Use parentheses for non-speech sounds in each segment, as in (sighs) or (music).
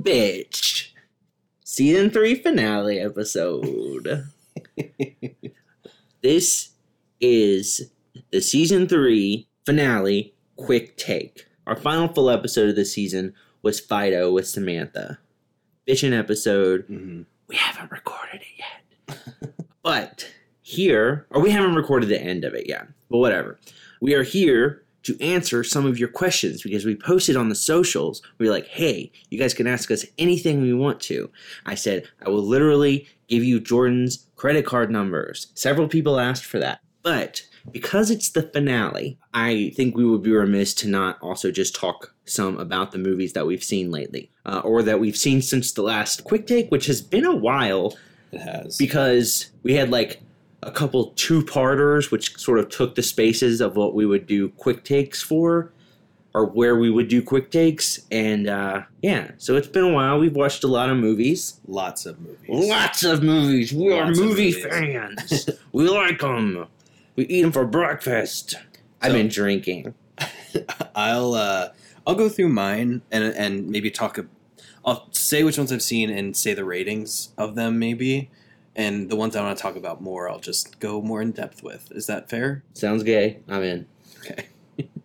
bitch. Season 3 finale episode. (laughs) this is the season 3 finale quick take. Our final full episode of the season was Fido with Samantha. Bitchin' episode. Mhm. We haven't recorded it yet. (laughs) but here, or we haven't recorded the end of it yet, but whatever. We are here to answer some of your questions because we posted on the socials. We were like, hey, you guys can ask us anything we want to. I said, I will literally give you Jordan's credit card numbers. Several people asked for that. But because it's the finale, I think we would be remiss to not also just talk some about the movies that we've seen lately, uh, or that we've seen since the last quick take, which has been a while It has. because we had like a couple two parters, which sort of took the spaces of what we would do quick takes for, or where we would do quick takes. And uh, yeah, so it's been a while. We've watched a lot of movies. Lots of movies. Lots of movies. We Lots are movie movies. fans. (laughs) we like them. We eat them for breakfast. I've been drinking. (laughs) I'll uh, I'll go through mine and and maybe talk. A, I'll say which ones I've seen and say the ratings of them maybe, and the ones I want to talk about more. I'll just go more in depth with. Is that fair? Sounds gay. I'm in. Okay.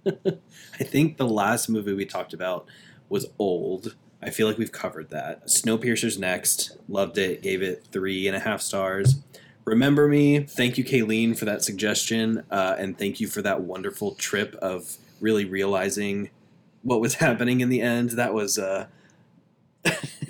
(laughs) I think the last movie we talked about was old. I feel like we've covered that. Snowpiercer's next. Loved it. Gave it three and a half stars. Remember Me. Thank you, Kayleen, for that suggestion. Uh, and thank you for that wonderful trip of really realizing what was (laughs) happening in the end. That was uh, (laughs)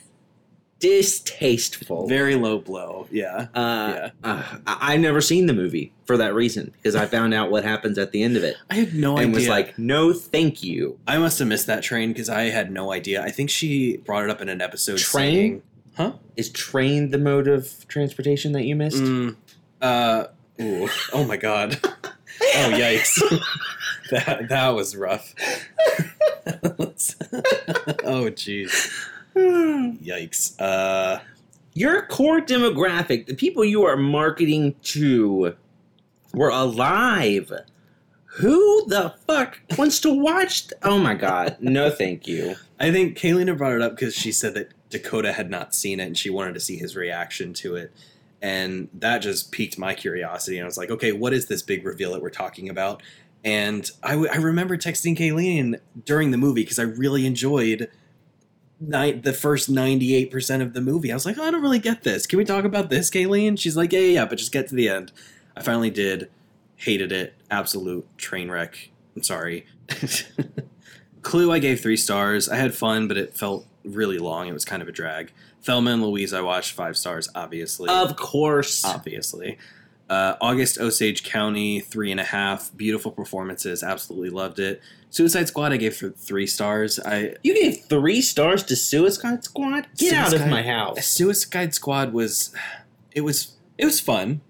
Distasteful. very low blow. Yeah. Uh, uh, I- I've never seen the movie for that reason because I found out what happens at the end of it I had no and idea. was like, no, thank you. I must have missed that train because I had no idea. I think she brought it up in an episode. Train? saying- Huh? Is train the mode of transportation that you missed? Mm, uh, ooh, oh my god. (laughs) Oh yikes. (laughs) that that was rough. (laughs) oh jeez. Yikes. Uh Your core demographic, the people you are marketing to, were alive. Who the fuck wants to watch? th- oh my god, no, thank you. I think Kayleen brought it up because she said that Dakota had not seen it and she wanted to see his reaction to it. And that just piqued my curiosity. And I was like, okay, what is this big reveal that we're talking about? And I, w- I remember texting Kayleen during the movie because I really enjoyed ni- the first 98% of the movie. I was like, oh, I don't really get this. Can we talk about this, Kayleen? She's like, yeah, yeah, yeah, but just get to the end. I finally did. Hated it. Absolute train wreck. I'm sorry. (laughs) Clue, I gave three stars. I had fun, but it felt really long. It was kind of a drag. Thelma and Louise, I watched five stars, obviously. Of course. obviously. Uh, August Osage County, three and a half. Beautiful performances. Absolutely loved it. Suicide Squad, I gave for three stars. I You gave three stars to Suicide Squad? Get out of my house. Suicide Squad was, it was, it was fun.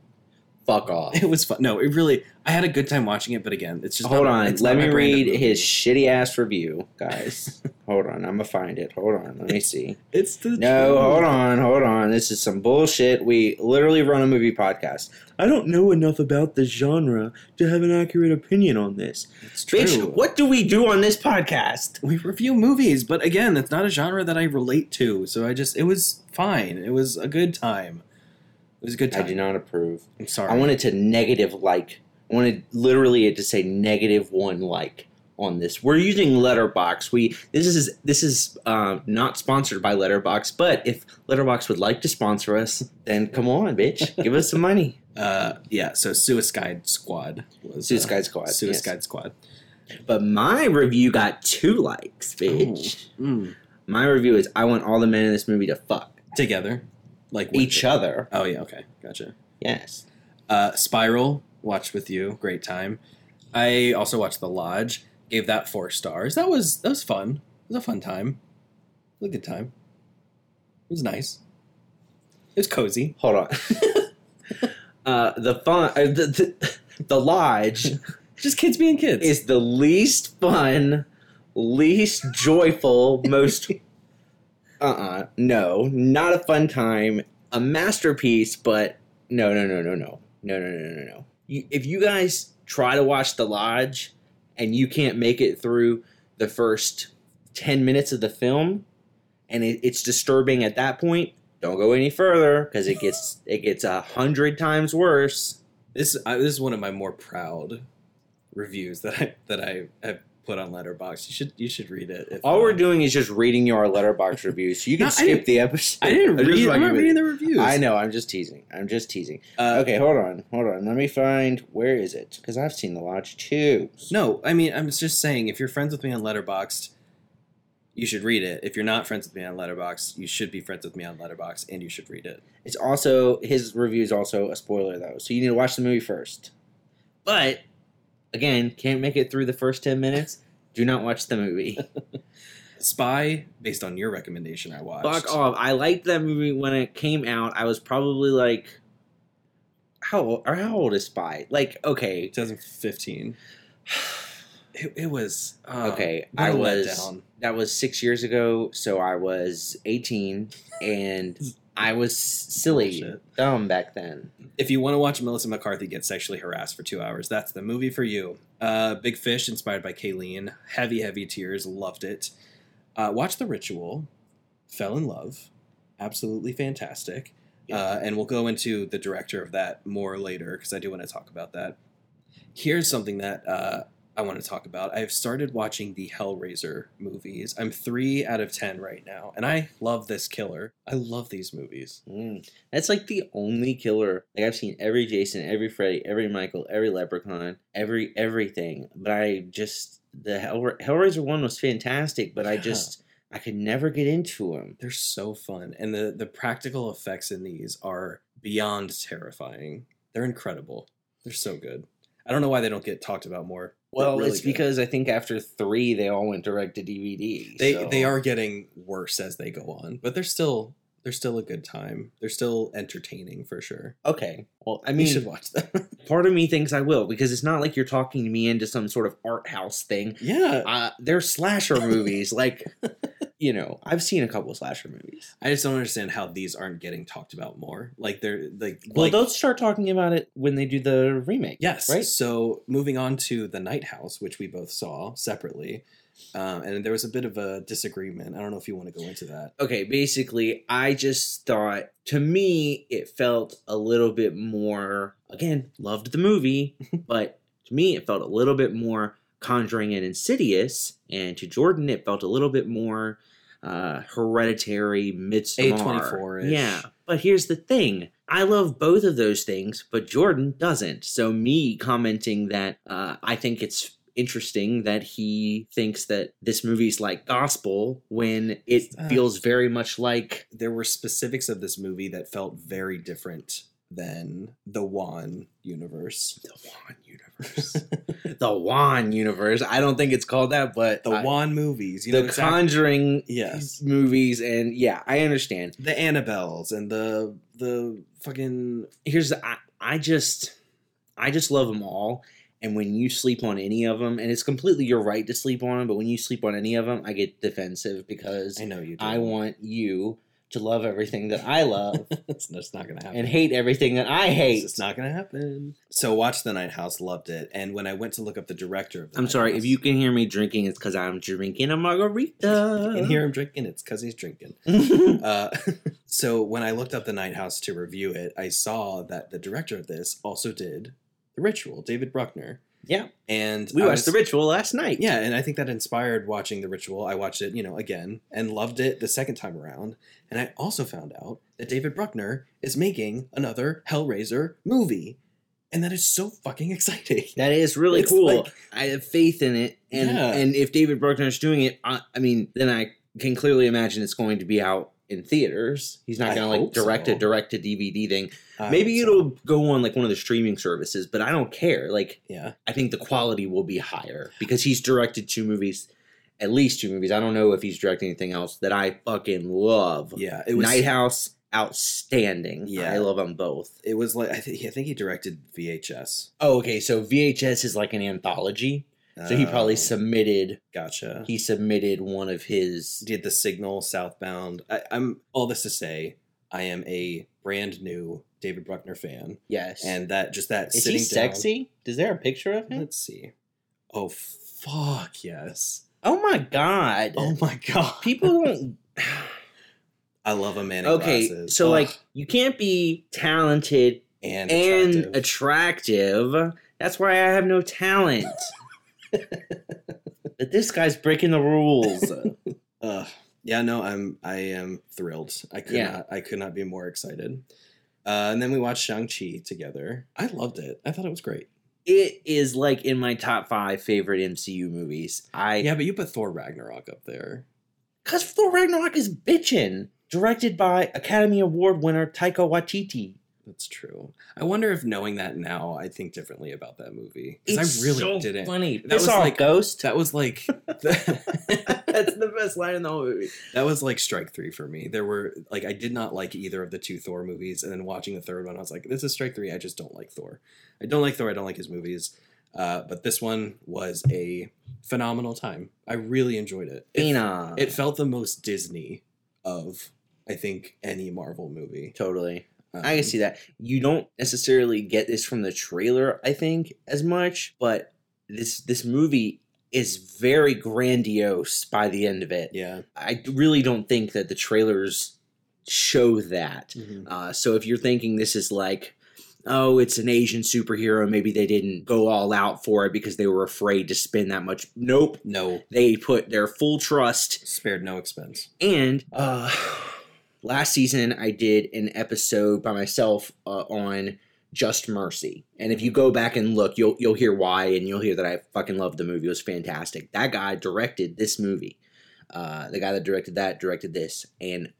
Fuck off. It was fun. No, it really. I had a good time watching it, but again, it's just Hold on. Let me my brand of read his shitty ass review, guys. (laughs) hold on. I'm going to find it. Hold on. Let me see. It's the No, truth. hold on, hold on. This is some bullshit. We literally run a movie podcast. I don't know enough about the genre to have an accurate opinion on this. It's true. Bitch, what do we do on this podcast? we review movies, but again, it's not a genre that I relate to. So I just, it was fine. It was a good time. It was a good time. I do not approve. I'm sorry. I wanted to negative like. I wanted literally it to say negative one like on this. We're using Letterboxd. We this is this is uh, not sponsored by Letterboxd, but if Letterboxd would like to sponsor us, then come on, bitch, (laughs) give us some money. Uh, yeah. So Suicide Squad was uh, Suicide Squad. Suicide Squad. But my review got two likes, bitch. Mm. My review is I want all the men in this movie to fuck Together, like with each other. Oh yeah. Okay. Gotcha. Yes. Uh, Spiral watched with you. Great time. I also watched The Lodge. Gave that four stars. That was that was fun. It was a fun time. It was a good time. It was nice. It was cozy. Hold on. (laughs) uh, the fun. Uh, the, the, the lodge. (laughs) Just kids being kids. is the least fun, least joyful, most (laughs) uh uh no, not a fun time, a masterpiece, but no no no no no no no no no no. You, if you guys try to watch The Lodge and you can't make it through the first ten minutes of the film, and it, it's disturbing at that point, don't go any further because it gets (laughs) it gets a hundred times worse. This I, this is one of my more proud reviews that I that I have put on Letterboxd. You should you should read it. if, All uh, we're doing is just reading your Letterboxd (laughs) reviews, so you can No, skip the episode. I didn't (laughs) I'm read. I'm not reading the reviews. I know. I'm just teasing. I'm just teasing. Uh, okay, hold on, hold on. Let me find where is it? Because I've seen the Lodge too. No, I mean I'm just saying if you're friends with me on Letterboxd, you should read it. If you're not friends with me on Letterboxd, you should be friends with me on Letterboxd, and you should read it. It's also his review is also a spoiler though, so you need to watch the movie first. But again, can't make it through the first ten minutes. Do not watch the movie. (laughs) Spy, based on your recommendation, I watched. Fuck off. I liked that movie when it came out. I was probably like, how old, or how old is Spy? Like, okay, 2015. (sighs) It, it was uh, Okay, I was- that was six years ago. So I was eighteen, and (laughs) I was silly, Bullshit. dumb back then. If you want to watch Melissa McCarthy get sexually harassed for two hours, that's the movie for you. Uh, Big Fish, inspired by Kayleen. Heavy, heavy tears. Loved it. Uh, watch The Ritual. Fell in love. Absolutely fantastic. Yeah. Uh, and we'll go into the director of that more later because I do want to talk about that. Here's something that uh, I want to talk about. I've started watching the Hellraiser movies. I'm three out of ten right now, and I love this killer. I love these movies. Mm. That's like the only killer. Like I've seen every Jason, every Freddy, every Michael, every Leprechaun, every everything. But I just the Hell, Hellraiser one was fantastic, but I just I could never get into them. They're so fun, and the the practical effects in these are beyond terrifying. They're incredible. They're so good. I don't know why they don't get talked about more. Well, really it's good. because I think after three they all went direct to DVD. they so- they are getting worse as they go on, but they're still they're still a good time. They're still entertaining for sure. okay. Well, I mean, you should watch them. (laughs) part of me thinks I will because it's not like you're talking me into some sort of art house thing. yeah, Uh, they're slasher movies. like, (laughs) you know, I've seen a couple of slasher movies. I just don't understand how these aren't getting talked about more. Like they're like Well, like, they'll start talking about it when they do the remake. Yes. Right? So moving on to the Night House, which we both saw separately, um, and there was a bit of a disagreement. I don't know if you want to go into that. Okay, basically, I just thought, to me, it felt a little bit more, again, loved the movie, (laughs) but to me, it felt a little bit more conjuring and insidious. And to Jordan, it felt a little bit more uh, hereditary, Midsommar. A24-ish. Yeah. But here's the thing. I love both of those things, but Jordan doesn't. So me commenting that uh, I think it's interesting that he thinks that this movie's like gospel when it Uh. feels very much like There were specifics of this movie that felt very different than the Wan universe. the Wan universe. (laughs) the Wan universe. I don't think it's called that, but The I- Wan movies, you the know, exactly- Conjuring Yes. movies, and yeah, I understand. the Annabelles and the the fucking here's the, I, I just I just love them all. And when you sleep on any of them, and it's completely your right to sleep on them, but when you sleep on any of them, I get defensive because I know you. Do. I want you to love everything that I love (laughs) it's, that's not gonna happen. and hate everything that I hate. It's not gonna happen. So watch the Night House, loved it, and when I went to look up the director of the I'm Night sorry House- if you can hear me drinking. It's because I'm drinking a margarita. can hear him drinking, it's because he's drinking. (laughs) Uh, (laughs) so when I looked up the Night House to review it, I saw that the director of this also did The Ritual, David Bruckner. Yeah. and we I watched was- The Ritual last night. Yeah, and I think that inspired watching The Ritual. I watched it, you know, again and loved it the second time around. And I also found out that David Bruckner is making another Hellraiser movie. And that is so fucking exciting. That is really It's cool. like- I have faith in it, and Yeah. and if David Bruckner is doing it, I, I mean, then I can clearly imagine it's going to be out in theaters. He's not going to like direct so. a direct to DVD thing. I Maybe it'll go on like one of the streaming services, but I don't care. Like, Yeah. I think the quality will be higher because he's directed two movies, at least two movies. I don't know if he's directed anything else that I fucking love. Yeah. It was Night House, outstanding. Yeah. I love them both. it was like I, th- I think he directed VHS. Oh, okay. So VHS is like an anthology. So he probably Um, submitted. gotcha. He submitted one of his. did the signal southbound. I, I'm all this to say, I am a brand new David Bruckner fan, Yes. and that just that is he down- sexy? Is there a picture of him? Let's see. Oh fuck yes! Oh my god. Oh my god! People (laughs) don't. I love a man in Okay, glasses. so Ugh, like you can't be talented and and attractive. attractive. That's why I have no talent. But this guy's breaking the rules. (laughs) Ugh. yeah, no, I'm I am thrilled. I could Yeah. not I could not be more excited. Uh, and then we watched Shang Chi together. I loved it. I thought it was great. it is like in my top five favorite MCU movies. I Yeah, but you put Thor Ragnarok up there. Cause Thor Ragnarok is bitchin'. Directed by Academy Award winner Taika Waititi. That's true. I wonder if knowing that now, I think differently about that movie because I really so didn't. funny. That was was like- Ghost. That was like (laughs) (laughs) That's the best line in the whole movie. that was like strike three for me. There were like I did not like either of the two Thor movies, and then watching the third one, I was like, "This is strike three. I just don't like Thor. I don't like Thor. I don't like his movies." Uh, but this one was a phenomenal time. I really enjoyed it. It, it felt the most Disney of I think any Marvel movie. totally. I can see that. You don't necessarily get this from the trailer, I think, as much, but this this movie is very grandiose by the end of it. Yeah. I really don't think that the trailers show that. Mhm. Uh, so if you're thinking this is like, oh, it's an Asian superhero, maybe they didn't go all out for it because they were afraid to spend that much. Nope. No, They put their full trust. spared no expense. And uh, last season, I did an episode by myself uh, on Just Mercy. And if you go back and look, you'll you'll hear why, and you'll hear that I fucking love the movie. It was fantastic. That guy directed this movie. Uh, the guy that directed that directed this, and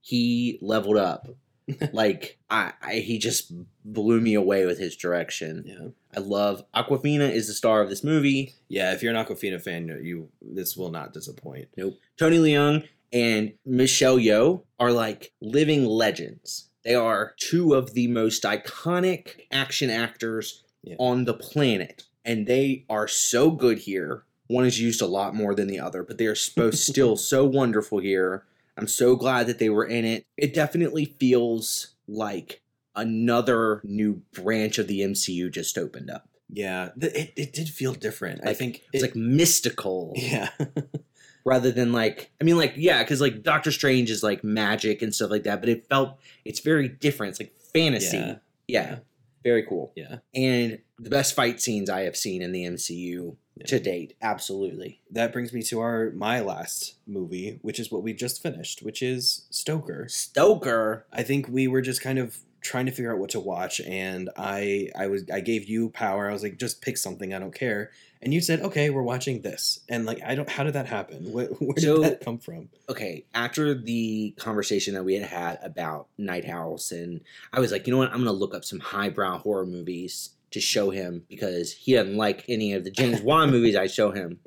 he leveled up. (laughs) like I, I, he just blew me away with his direction. Yeah. I love Awkwafina is the star of this movie. Yeah, if you're an Awkwafina fan, you this will not disappoint. Nope. Tony Leung and Michelle Yeoh are like living legends. They are two of the most iconic action actors Yeah. on the planet, and they are so good here. One is used a lot more than the other, but they are both (laughs) still so wonderful here. I'm so glad that they were in it. It definitely feels like another new branch of the MCU just opened up. Yeah, it, it did feel different. I think It's like mystical. yeah, (laughs) rather than like I mean like yeah because like Doctor Strange is like magic and stuff like that but it felt it's very different it's like fantasy Yeah. yeah, very cool yeah. and the best fight scenes I have seen in the MCU Yeah. to date absolutely That brings me to our my last movie, which is what we just finished, which is Stoker. Stoker I think we were just kind of trying to figure out what to watch, and I I was I gave you power. I was like, just pick something. I don't care. And you said, okay, we're watching this. And like, I don't. How did that happen? Where, (laughs) where did So- that come from? okay after the conversation that we had had about Night House and I was like you know what I'm gonna look up some highbrow horror movies to show him because he doesn't like any of the James Wan (laughs) movies I show him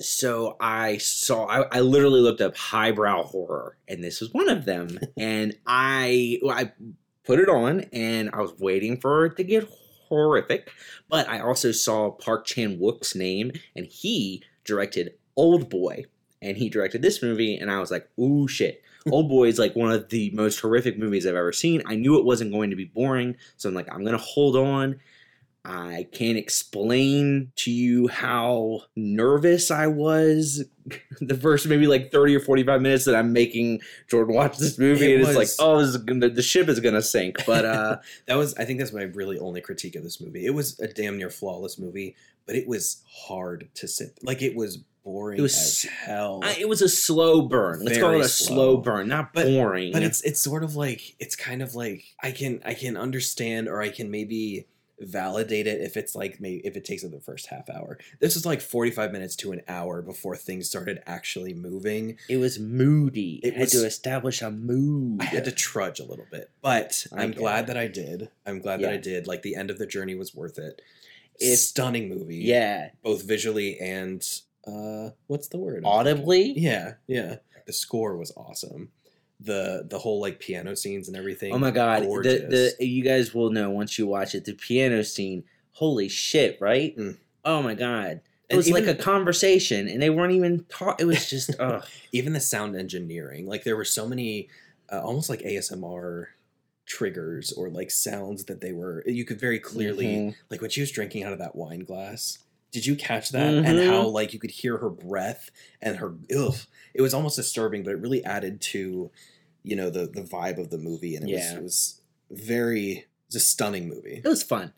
so I saw I, I literally looked up highbrow horror and this was one of them (laughs) and I I put it on and I was waiting for it to get horrific. But I also saw Park Chan Wook's name and he directed Old Boy and he directed this movie and I was like ooh shit. (laughs) Old Boy is like one of the most horrific movies I've ever seen. I knew it wasn't going to be boring so I'm like I'm gonna hold on I can't explain to you how nervous I was (laughs) the first maybe like 30 or 45 minutes that I'm making Jordan watch this movie. It and it's like, oh, this is gonna, the ship is going to sink. But uh, (laughs) That was. I think that's my really only critique of this movie. It was a damn near flawless movie, but it was hard to sit. Like it was boring It was as hell. I, it was a slow burn. Let's call it a slow. slow burn, not But- boring. but it's it's sort of like it's kind of like I can I can understand or I can maybe validate it if it's like maybe if it takes up the first half hour. This is like 45 minutes to an hour before things started actually moving. it was moody. It It, had to establish a mood. I had to trudge a little bit, but I I'm glad it. that I did. I'm glad that I did. Like the end of the journey was worth it. If- Stunning movie. yeah, Both visually and uh what's the word? audibly. Yeah, yeah. The score was awesome. The the whole like piano scenes and everything. Oh my god, the the you guys will know once you watch it. The piano scene, holy shit, right? Mm. Oh my god, it And was like a conversation, and they weren't even taught. It was just, (laughs) even the sound engineering like there were so many uh, almost like asmr triggers or like sounds that they were you could very clearly Mhm. like when she was drinking out of that wine glass did you catch that and Mhm. how like you could hear her breath and her ugh, it was almost disturbing but it really added to you know the the vibe of the movie, and it was it was very it was a stunning movie. It was fun.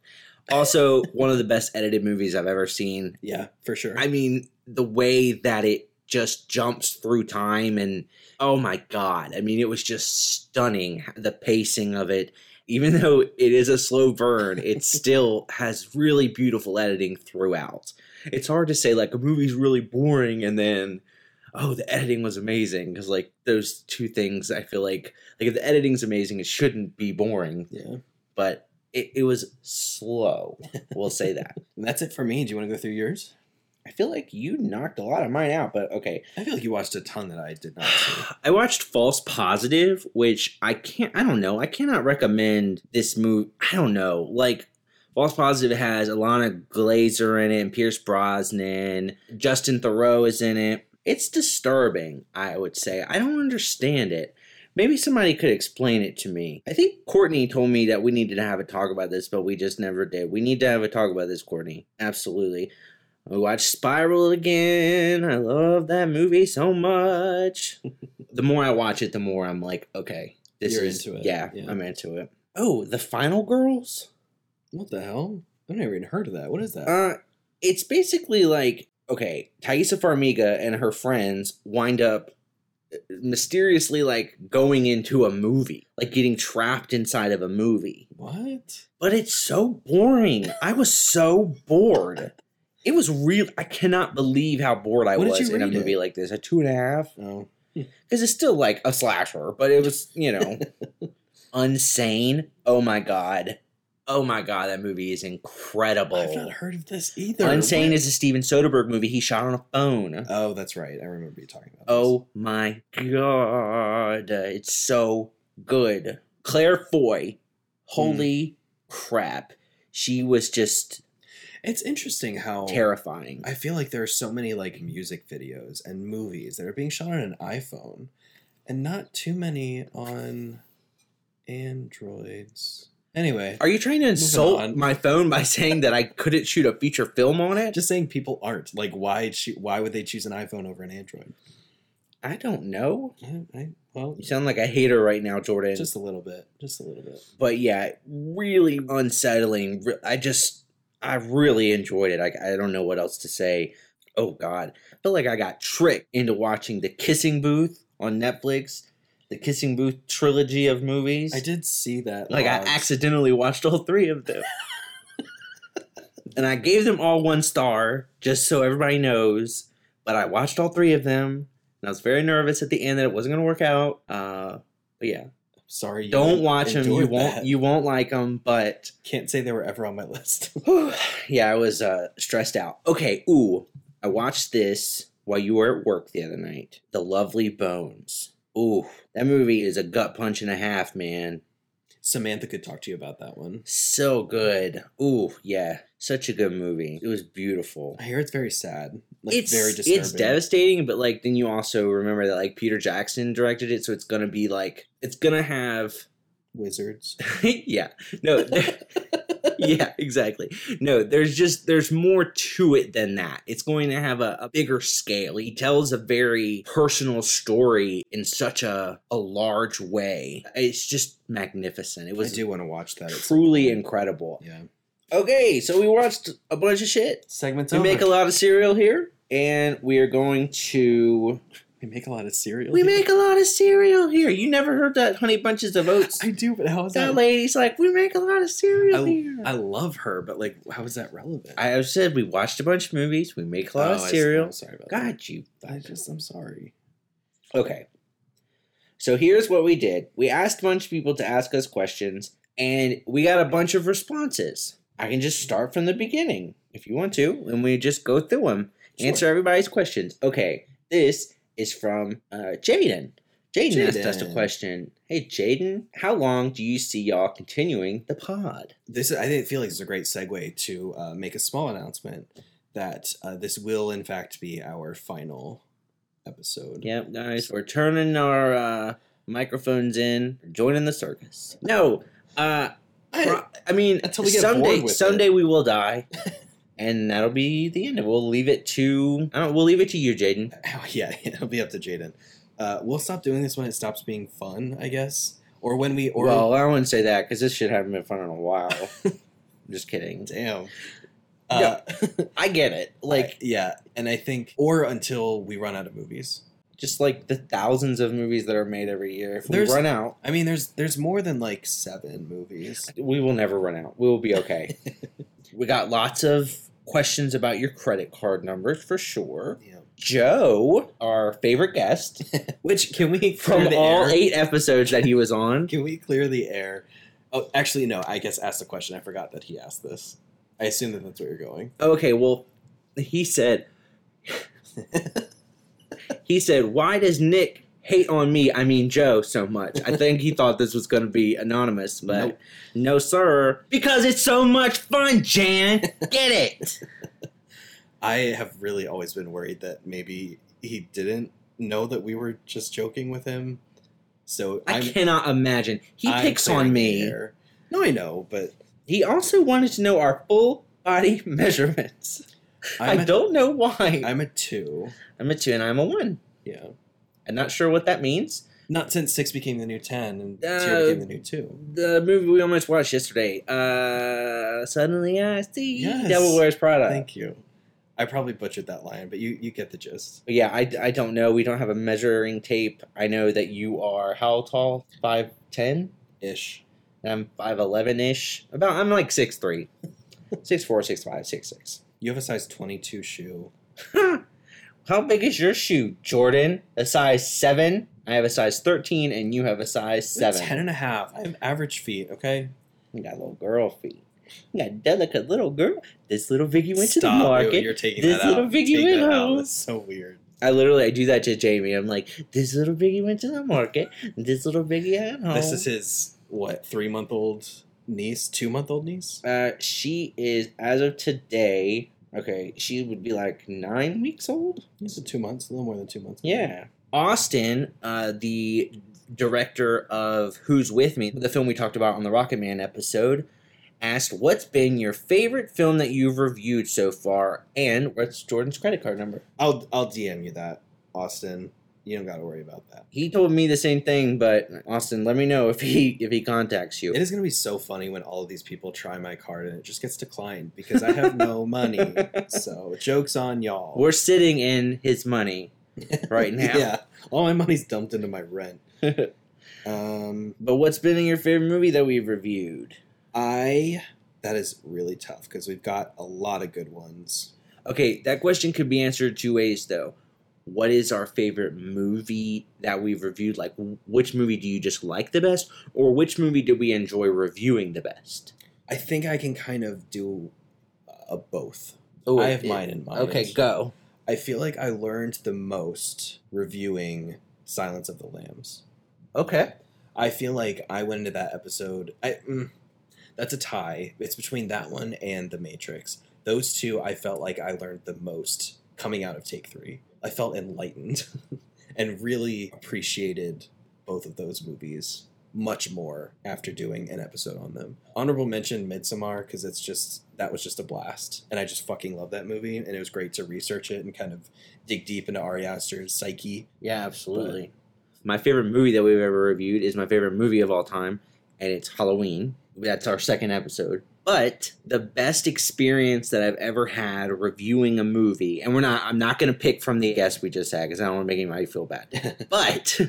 Also, (laughs) one of the best edited movies I've ever seen. Yeah, for sure. I mean, the way that it just jumps through time and oh my god. I mean, it was just stunning the pacing of it. Even though it is a slow burn, it still has really beautiful editing throughout. It's hard to say like a movie's really boring and then oh, the editing was amazing because like those two things I feel like like if the editing's amazing, it shouldn't be boring, yeah, but it, it was slow. We'll say that. and (laughs) that's it for me. Do you want to go through yours? I feel like you knocked a lot of mine out, but okay. I feel like you watched a ton that I did not (sighs) see. I watched False Positive, which I can't, I don't know, I cannot recommend this movie. I don't know. Like, False Positive has Ilana Glazer in it and Pierce Brosnan. Justin Theroux is in it. It's disturbing, I would say. I don't understand it. Maybe somebody could explain it to me. I think Courtney told me that we needed to have a talk about this, but we just never did. We need to have a talk about this, Courtney. Absolutely. We watched Spiral again. I love that movie so much. (laughs) the more I watch it, the more I'm like, okay, this You're is into it. Yeah, Yeah. I'm into it. Oh, the Final Girls. What the hell? I've never even heard of that. What is that? Uh, it's basically like okay, Taissa Farmiga and her friends wind up uh, mysteriously like going into a movie, like getting trapped inside of a movie. what? But it's so boring. I was so bored. It was real. I cannot believe how bored I What was in a movie it? like this. A two and a half. Oh, (laughs) Because it's still like a slasher, but it was, you know, (laughs) unsane. Oh my god. Oh my god, that movie is incredible. I've not heard of this either. Unsane is a Steven Soderbergh movie he shot on a phone. Oh, that's right. I remember you talking about. Oh my god. It's so good. Claire Foy. Hmm. Holy crap. She was just. It's interesting how terrifying. I feel like there are so many like music videos and movies that are being shot on an iPhone, and not too many on Androids. Anyway, Are you trying to insult my phone by saying that I couldn't shoot a feature film on it? just saying people aren't like why choo- why would they choose an iPhone over an Android? I don't know. I, I, well, You sound like a hater right now, Jordan. just a little bit, just a little bit. but yeah, really unsettling. I just, I really enjoyed it. I, I don't know what else to say. Oh God, I feel like I got tricked into watching the Kissing Booth on Netflix, the Kissing Booth trilogy of movies. I did see that. Like I accidentally watched all three of them. (laughs) and I gave them all one star just so everybody knows. But I watched all three of them, and I was very nervous at the end that it wasn't going to work out. Uh, but yeah, Sorry, you don't watch them. You won't. that. You won't like them. But can't say they were ever on my list. (laughs) yeah, I was uh, stressed out. Okay, ooh, I watched this while you were at work the other night. The Lovely Bones. Ooh, that movie is a gut punch and a half, man. Samantha could talk to you about that one. So good. Ooh, yeah. Such a good movie. It was beautiful. I hear it's very sad. Like it's very disturbing. it's devastating, but like then you also remember that like Peter Jackson directed it, so it's gonna be like it's gonna have Wizards. (laughs) yeah. No, (laughs) there- yeah, exactly. No, there's just there's more to it than that. It's going to have a, a bigger scale. He tells a very personal story in such a a large way. It's just magnificent. It was. I do want to watch that. truly incredible. Yeah. Okay, so we watched a bunch of shit. Segments We over. make a lot of cereal here, and we are going to. we make a lot of cereal. We here. make a lot of cereal here. You never heard that Honey Bunches of Oats? I do, but how is that that? lady's like, we make a lot of cereal here. I, I love her, but like, how is that relevant? I said we watched a bunch of movies. We make a lot Oh, of cereal. I'm sorry about that. God, you. I just, I'm sorry. Okay. So here's what we did. We asked a bunch of people to ask us questions, and we got a bunch of responses. I can just start from the beginning if you want to, and we just go through them, Sure. answer everybody's questions. Okay, this is from uh, Jaden. Jaden asked us a question. Hey, Jaden, how long do you see y'all continuing the pod? This I didn't feel like this is a great segue to uh, make a small announcement that uh, this will in fact be our final episode. Yep, guys, we're turning our uh, microphones in, joining the circus. No, uh, pro- I mean, Until we get someday, someday we will die, (laughs) and that'll be the end. of it. We'll leave it to, I don't. We'll leave it to you, Jaden. (laughs) Oh, yeah, (laughs) it'll be up to Jaden. Uh, we'll stop doing this when it stops being fun, I guess, or when we or well, I wouldn't say that because this shit hasn't been fun in a while. I'm just kidding. damn. Uh, I get it. Like, yeah, and I think or until we run out of movies. Just like the thousands of movies that are made every year. If There's- we run out, I mean, there's there's more than like seven movies. we will never run out. We will be okay. (laughs) we got lots of questions about your credit card numbers for sure. Yeah. Joe, our favorite guest (laughs) Which can we from the all air? eight episodes that he was on. Can we clear the air? Oh, actually, no. I guess ask the question. I forgot that he asked this. I assume that that's where you're going. Okay, well, he said, (laughs) he said, why does Nick hate on me? I mean Joe so much. I think he thought this was going to be anonymous, but Nope. no, sir, because it's so much fun, Jan. Get it? I have really always been worried that maybe he didn't know that we were just joking with him. So I I'm, cannot imagine. He I'm picks on me. No, I know, but He also wanted to know our full body (laughs) measurements. I'm I a- don't know why. I'm a two. I'm a two and I'm a one. Yeah. I'm not sure what that means. Not since six became the new ten and Uh, two became the new two. The movie we almost watched yesterday. Uh, suddenly I see Yes. Devil Wears Prada. Thank you. I probably butchered that line, but you you get the gist. Yeah, I, I don't know. We don't have a measuring tape. I know that you are how tall? Five ten. Ish. And I'm five eleven ish. About I'm like six three, (laughs) six four, six five, six six. You have a size twenty two shoe. (laughs) How big is your shoe, Jordan? A size seven. I have a size thirteen, and you have a size seven. Ten and a half. I have average feet. Okay. You got little girl feet. You got delicate little girl. This little Vicky went to the Stop. market. You're taking This that out. little Vicky Take went that out. home. That's so weird. I literally I do that to Jamie. I'm like, this little Vicky went to the market. This little Vicky at home. This is his what three month old niece, two month old niece. Uh, she is as of today. Okay, she would be like nine weeks old. This is two months, a little more than two months. Yeah, Austin, uh, the director of Who's with Me, the film we talked about on the Rocket Man episode, asked, "What's been your favorite film that you've reviewed so far, and what's Jordan's credit card number?" I'll I'll DM you that, Austin. You don't got to worry about that. He told me the same thing, but Austin, let me know if he if he contacts you. It is going to be so funny when all of these people try my card and it just gets declined because I have no money. (laughs) So jokes on y'all. We're sitting in his money (laughs) right now. yeah, all my money's dumped into my rent. (laughs) Um, But what's been in your favorite movie that we've reviewed? I that is really tough because we've got a lot of good ones. Okay, that question could be answered two ways though. What is our favorite movie that we've reviewed? Like, which movie do you just like the best, or which movie did we enjoy reviewing the best? I think I can kind of do uh, both. Oh, I have it- mine in mind. Okay, go. I feel like I learned the most reviewing Silence of the Lambs. Okay. I feel like I went into that episode. I mm, that's a tie. It's between that one and The Matrix. Those two, I felt like I learned the most coming out of Take Three. I felt enlightened (laughs) and really appreciated both of those movies much more after doing an episode on them. Honorable mention Midsommar because it's just that was just a blast, and I just fucking love that movie, and it was great to research it and kind of dig deep into Ari Aster's psyche. Yeah, absolutely. my favorite movie that we've ever reviewed is my favorite movie of all time, and it's Halloween. That's our second episode. But the best experience that I've ever had reviewing a movie, and we're not, I'm not going to pick from the guest we just had because I don't want to make anybody feel bad. (laughs) But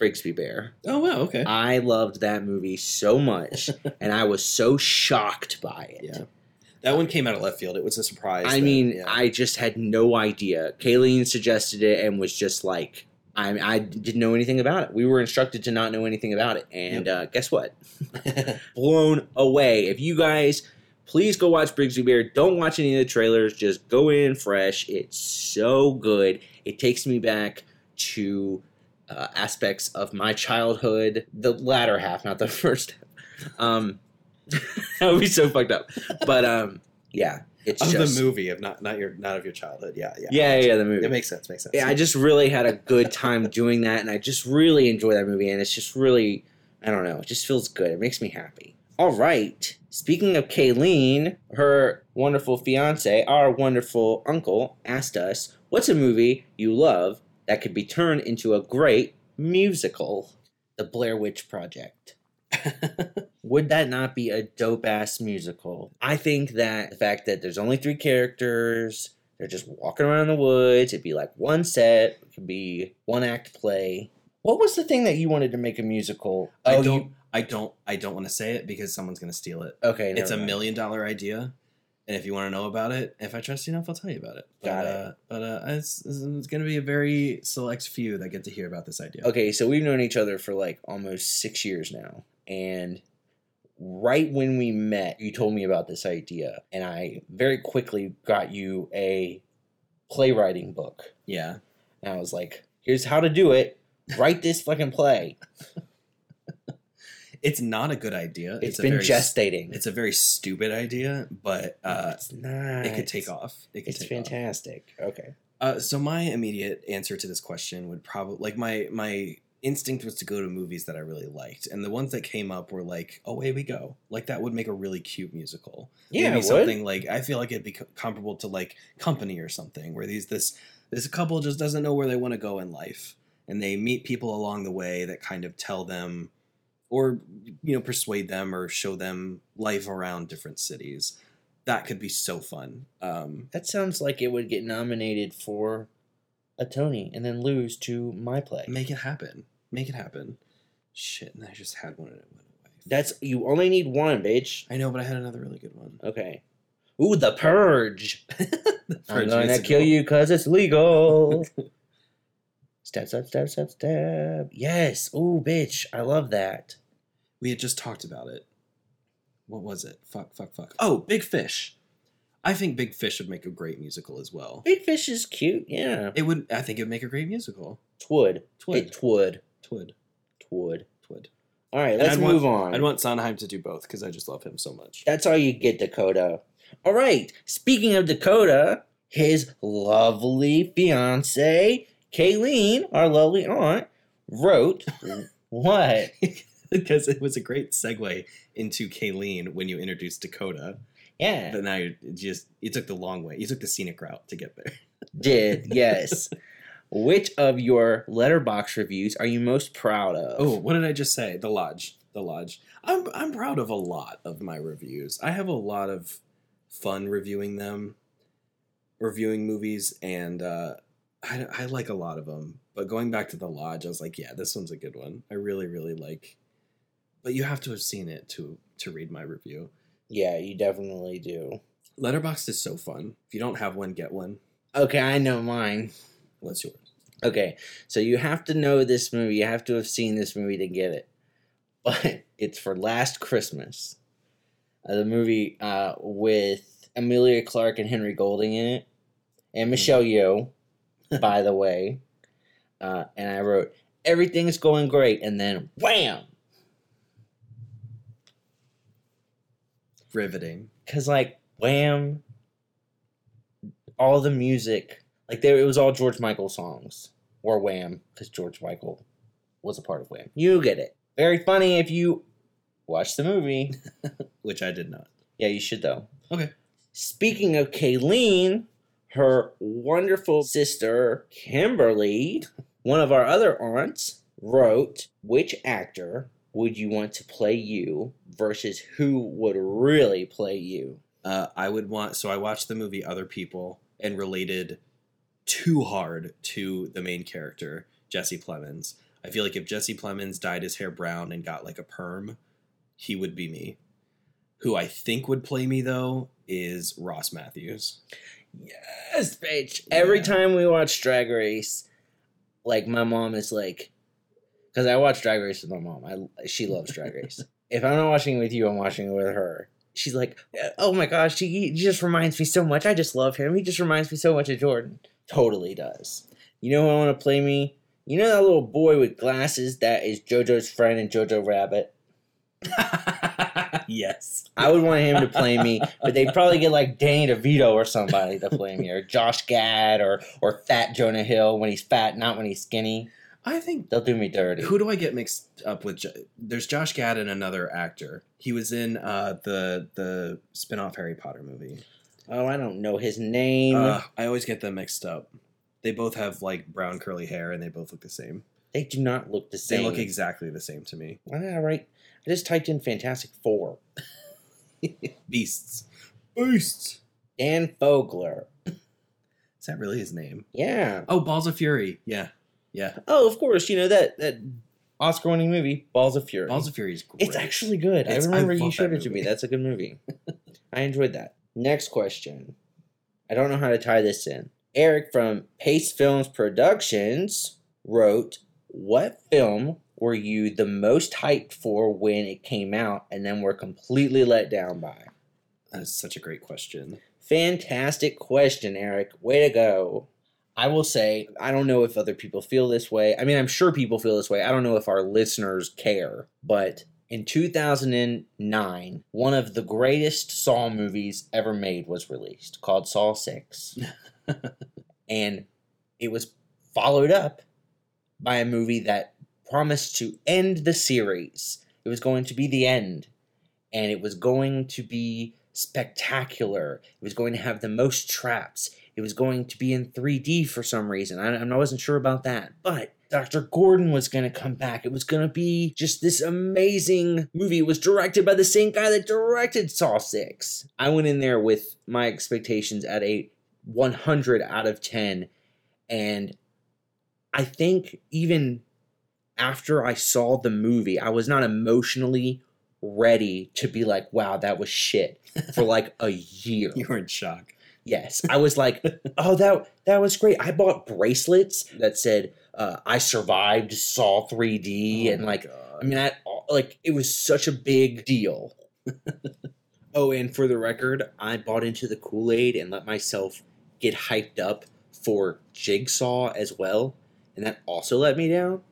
Brigsby Bear, Oh wow, okay. I loved that movie so much, (laughs) and I was so shocked by it. Yeah. That one came out of left field. It was a surprise. I that- mean, yeah. I just had no idea. Kayleen suggested it and was just like, I, I didn't know anything about it. We were instructed to not know anything about it. And uh, guess what? (laughs) Blown away. If you guys, please go watch Brigsby Bear. Don't watch any of the trailers. Just go in fresh. It's so good. It takes me back to uh, aspects of my childhood. The latter half, not the (laughs) first half. Um, (laughs) that would be so fucked up. But um, yeah, it's of just the movie of not not your not of your childhood. Yeah, yeah, yeah, yeah, the movie. It makes sense. Makes sense. Yeah, I just really had a good time (laughs) doing that, and I just really enjoy that movie, and it's just really, I don't know, it just feels good. It makes me happy. All right. Speaking of Kayleen, her wonderful fiance, our wonderful uncle, asked us, "What's a movie you love that could be turned into a great musical. The Blair Witch Project. Would that not be a dope ass musical? I think that the fact that there's only three characters, they're just walking around the woods, it'd be like one set, it could be one act play. What was the thing that you wanted to make a musical? I Oh, don't. you- I don't. I don't want to say it because someone's gonna steal it. okay, it's a mind. million dollar idea, and if you want to know about it, if I trust you enough, I'll tell you about it. But, Got it. Uh, but uh, it's, it's gonna be a very select few that get to hear about this idea. Okay, so we've known each other for like almost six years now. And right when we met, you told me about this idea. And I very quickly got you a playwriting book. Yeah. And I was like, here's how to do it. Write this fucking play. (laughs) It's not a good idea. it's a been very, gestating. It's a very stupid idea, but uh, it's not. it could take off. It could It's take off. fantastic. Okay. Uh, so my immediate answer to this question would probably like my my instinct was to go to movies that I really liked, and the ones that came up were like, "Oh, away we go!" Like that would make a really cute musical. Yeah, Maybe something like I feel like it'd be comparable to like Company or something, where these this this couple just doesn't know where they want to go in life, and they meet people along the way that kind of tell them, or you know, persuade them or show them life around different cities. That could be so fun. Um, That sounds like it would get nominated for a Tony and then lose to my play. Make it happen. Make it happen. Shit, and I just had one and it went away. That's you only need one, bitch. I know, but I had another really good one. Okay. Ooh, the purge. (laughs) The I'm Purge gonna musical. kill you because it's legal. (laughs) step, step, step, step, step. Yes. Ooh, bitch. I love that. We had just talked about it. What was it? Fuck, fuck, fuck. Oh, Big Fish. I think Big Fish would make a great musical as well. Big Fish is cute. Yeah. It would. I think it would make a great musical. Twould. Twid. It twould. Twid. Twould. Twid. All right, let's move want, on. I'd want Sondheim to do both because I just love him so much. That's all you get, Dakota. All right. Speaking of Dakota, his lovely fiance, Kayleen, our lovely aunt, wrote (laughs) what? because it was a great segue into Kayleen when you introduced Dakota. Yeah, But now you just you took the long way. You took the scenic route to get there. did yes. (laughs) Which of your Letterboxd reviews are you most proud of? Oh, what did I just say? The lodge. The lodge. I'm I'm proud of a lot of my reviews. I have a lot of fun reviewing them, reviewing movies, and uh, I I like a lot of them. But going back to the lodge, I was like, yeah, this one's a good one. I really really like. But you have to have seen it to to read my review. yeah, you definitely do. Letterboxd is so fun. If you don't have one, get one. Okay, I know mine. What's yours? Okay, so you have to know this movie. You have to have seen this movie to get it. (laughs) But it's for Last Christmas, uh, the movie uh, with Emilia Clarke and Henry Golding in it, and Michelle Yeoh, (laughs) by the way. Uh, and I wrote everything's going great, and then wham! Riveting. Because like wham, all the music like there it was all George Michael songs or Wham because George Michael was a part of Wham. You get it. Very funny if you watch the movie. (laughs) Which I did not. Yeah, you should though. Okay. Speaking of Kayleen, her wonderful sister Kimberly, one of our other aunts, wrote which actor would you want to play you versus who would really play you? Uh, I would want. So I watched the movie Other People and related too hard to the main character, Jesse Plemons. I feel like if Jesse Plemons dyed his hair brown and got like a perm, he would be me. Who I think would play me though is Ross Mathews. Yes, bitch. Every time we watch Drag Race, like my mom is like, because I watch Drag Race with my mom. I she loves Drag Race. (laughs) if I'm not watching it with you, I'm watching it with her. She's like, oh my gosh, he, he just reminds me so much. I just love him. He just reminds me so much of Jordan. Totally does. You know who I want to play me? You know that little boy with glasses that is JoJo's friend and Jojo Rabbit? (laughs) yes. I would want him to play me, but they'd probably get like Danny DeVito or somebody to play me, or Josh Gad, or or Fat Jonah Hill when he's fat, not when he's skinny. I think. They'll do me dirty. Who do I get mixed up with? There's Josh Gad and another actor. He was in uh, the the spin-off Harry Potter movie. Oh, I don't know his name. Uh, I always get them mixed up. They both have like brown curly hair, and they both look the same. They do not look the same. They look exactly the same to me. All right. I just typed in Fantastic Four. (laughs) Beasts. Beasts. Dan Fogler. Is that really his name? Yeah. Oh, Balls of Fury. Yeah, yeah. Oh, of course. You know that that Oscar-winning movie, Balls of Fury. Balls of Fury is great. It's actually good. It's- I I remember you showed it to me. That's a good movie. (laughs) I enjoyed that. Next question. I don't know how to tie this in. Eric from Pace Films Productions wrote, "What film were you the most hyped for when it came out, and then were completely let down by?" That is such a great question. Fantastic question, Eric. Way to go. I will say, I don't know if other people feel this way. I mean, I'm sure people feel this way. I don't know if our listeners care. But in 2009, one of the greatest Saw movies ever made was released called Saw 6. (laughs) and it was followed up by a movie that promised to end the series. It was going to be the end. And it was going to be spectacular. It was going to have the most traps. It was going to be in 3D for some reason. I, I wasn't sure about that. But Dr. Gordon was going to come back. It was going to be just this amazing movie. It was directed by the same guy that directed Saw 6. I went in there with my expectations at a 100 out of 10. And I think even after I saw the movie, I was not emotionally ready to be like, wow, that was shit for (laughs) like a year. You were in shock. Yes, I was like, (laughs) oh, that that was great. I bought bracelets that said uh, I survived Saw 3D, Oh and like, God. I mean, I like it was such a big deal. (laughs) oh, and for the record, I bought into the Kool Aid and let myself get hyped up for Jigsaw as well, and that also let me down.